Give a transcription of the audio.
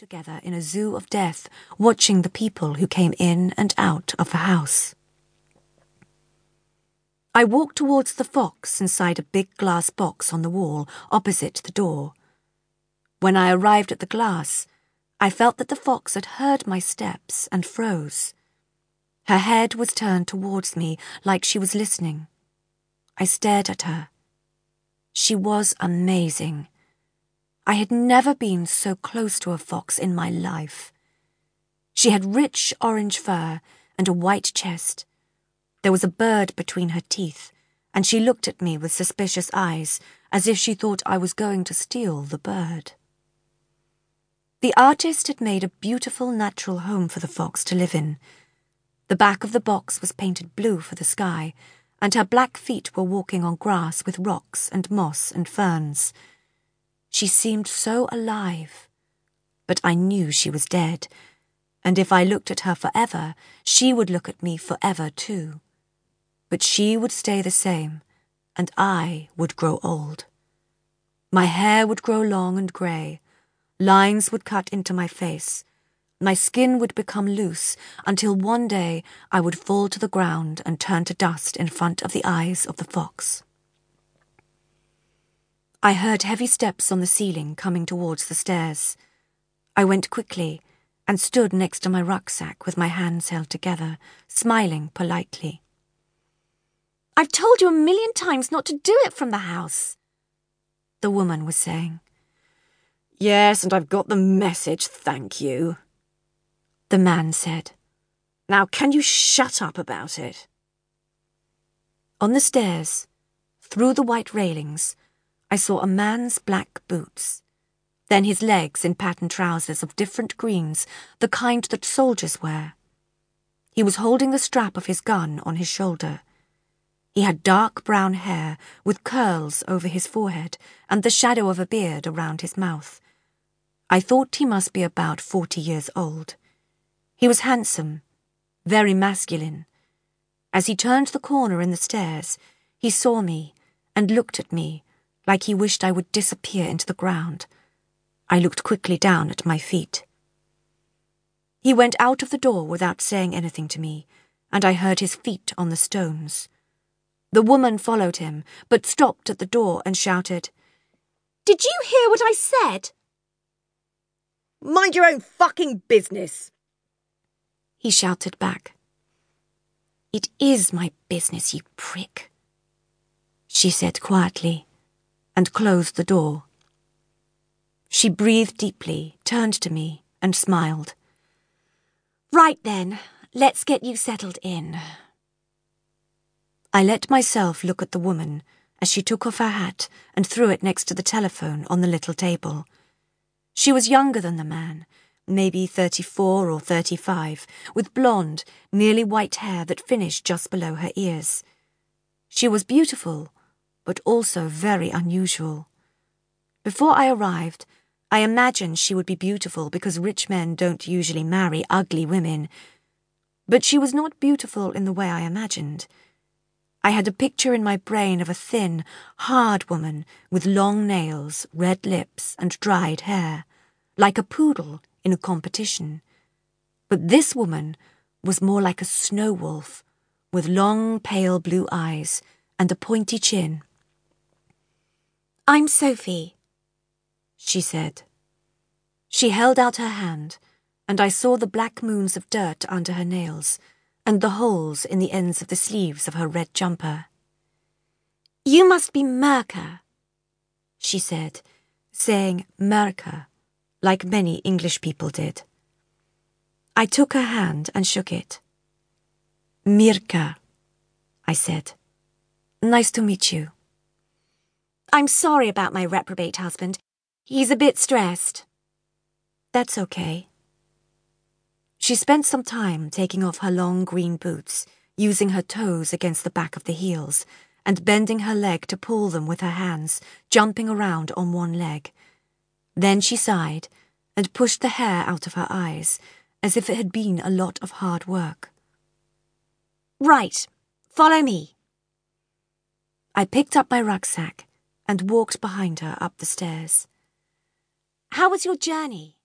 together in a zoo of death, watching the people who came in and out of the house. I walked towards the fox inside a big glass box on the wall opposite the door. When I arrived at the glass, I felt that the fox had heard my steps and froze. Her head was turned towards me like she was listening. I stared at her. She was amazing. I had never been so close to a fox in my life. She had rich orange fur and a white chest. There was a bird between her teeth, and she looked at me with suspicious eyes, as if she thought I was going to steal the bird. The artist had made a beautiful natural home for the fox to live in. The back of the box was painted blue for the sky, and her black feet were walking on grass with rocks and moss and ferns. She seemed so alive. But I knew she was dead, and if I looked at her forever, she would look at me forever too. But she would stay the same, and I would grow old. My hair would grow long and grey, lines would cut into my face, my skin would become loose until one day I would fall to the ground and turn to dust in front of the eyes of the fox. I heard heavy steps on the ceiling coming towards the stairs. I went quickly and stood next to my rucksack with my hands held together, smiling politely. I've told you a million times not to do it from the house, the woman was saying. Yes, and I've got the message, thank you, the man said. Now, can you shut up about it? On the stairs, through the white railings, I saw a man's black boots, then his legs in patterned trousers of different greens, the kind that soldiers wear. He was holding the strap of his gun on his shoulder. He had dark brown hair with curls over his forehead and the shadow of a beard around his mouth. I thought he must be about forty years old. He was handsome, very masculine. As he turned the corner in the stairs, he saw me and looked at me like he wished I would disappear into the ground. I looked quickly down at my feet. He went out of the door without saying anything to me, and I heard his feet on the stones. The woman followed him, but stopped at the door and shouted, Did you hear what I said? Mind your own fucking business, he shouted back. It is my business, you prick, she said quietly and closed the door. She breathed deeply, turned to me, and smiled. Right then, let's get you settled in. I let myself look at the woman as she took off her hat and threw it next to the telephone on the little table. She was younger than the man, maybe 34 or 35, with blonde, nearly white hair that finished just below her ears. She was beautiful, but also very unusual. Before I arrived, I imagined she would be beautiful because rich men don't usually marry ugly women. But she was not beautiful in the way I imagined. I had a picture in my brain of a thin, hard woman with long nails, red lips, and dried hair, like a poodle in a competition. But this woman was more like a snow wolf, with long, pale blue eyes and a pointy chin. I'm Sophie, she said. She held out her hand, and I saw the black moons of dirt under her nails and the holes in the ends of the sleeves of her red jumper. You must be Merker, she said, saying Merker, like many English people did. I took her hand and shook it. Mirka, I said. Nice to meet you. I'm sorry about my reprobate husband. He's a bit stressed. That's okay. She spent some time taking off her long green boots, using her toes against the back of the heels, and bending her leg to pull them with her hands, jumping around on one leg. Then she sighed and pushed the hair out of her eyes, as if it had been a lot of hard work. Right, follow me. I picked up my rucksack and walked behind her up the stairs. How was your journey?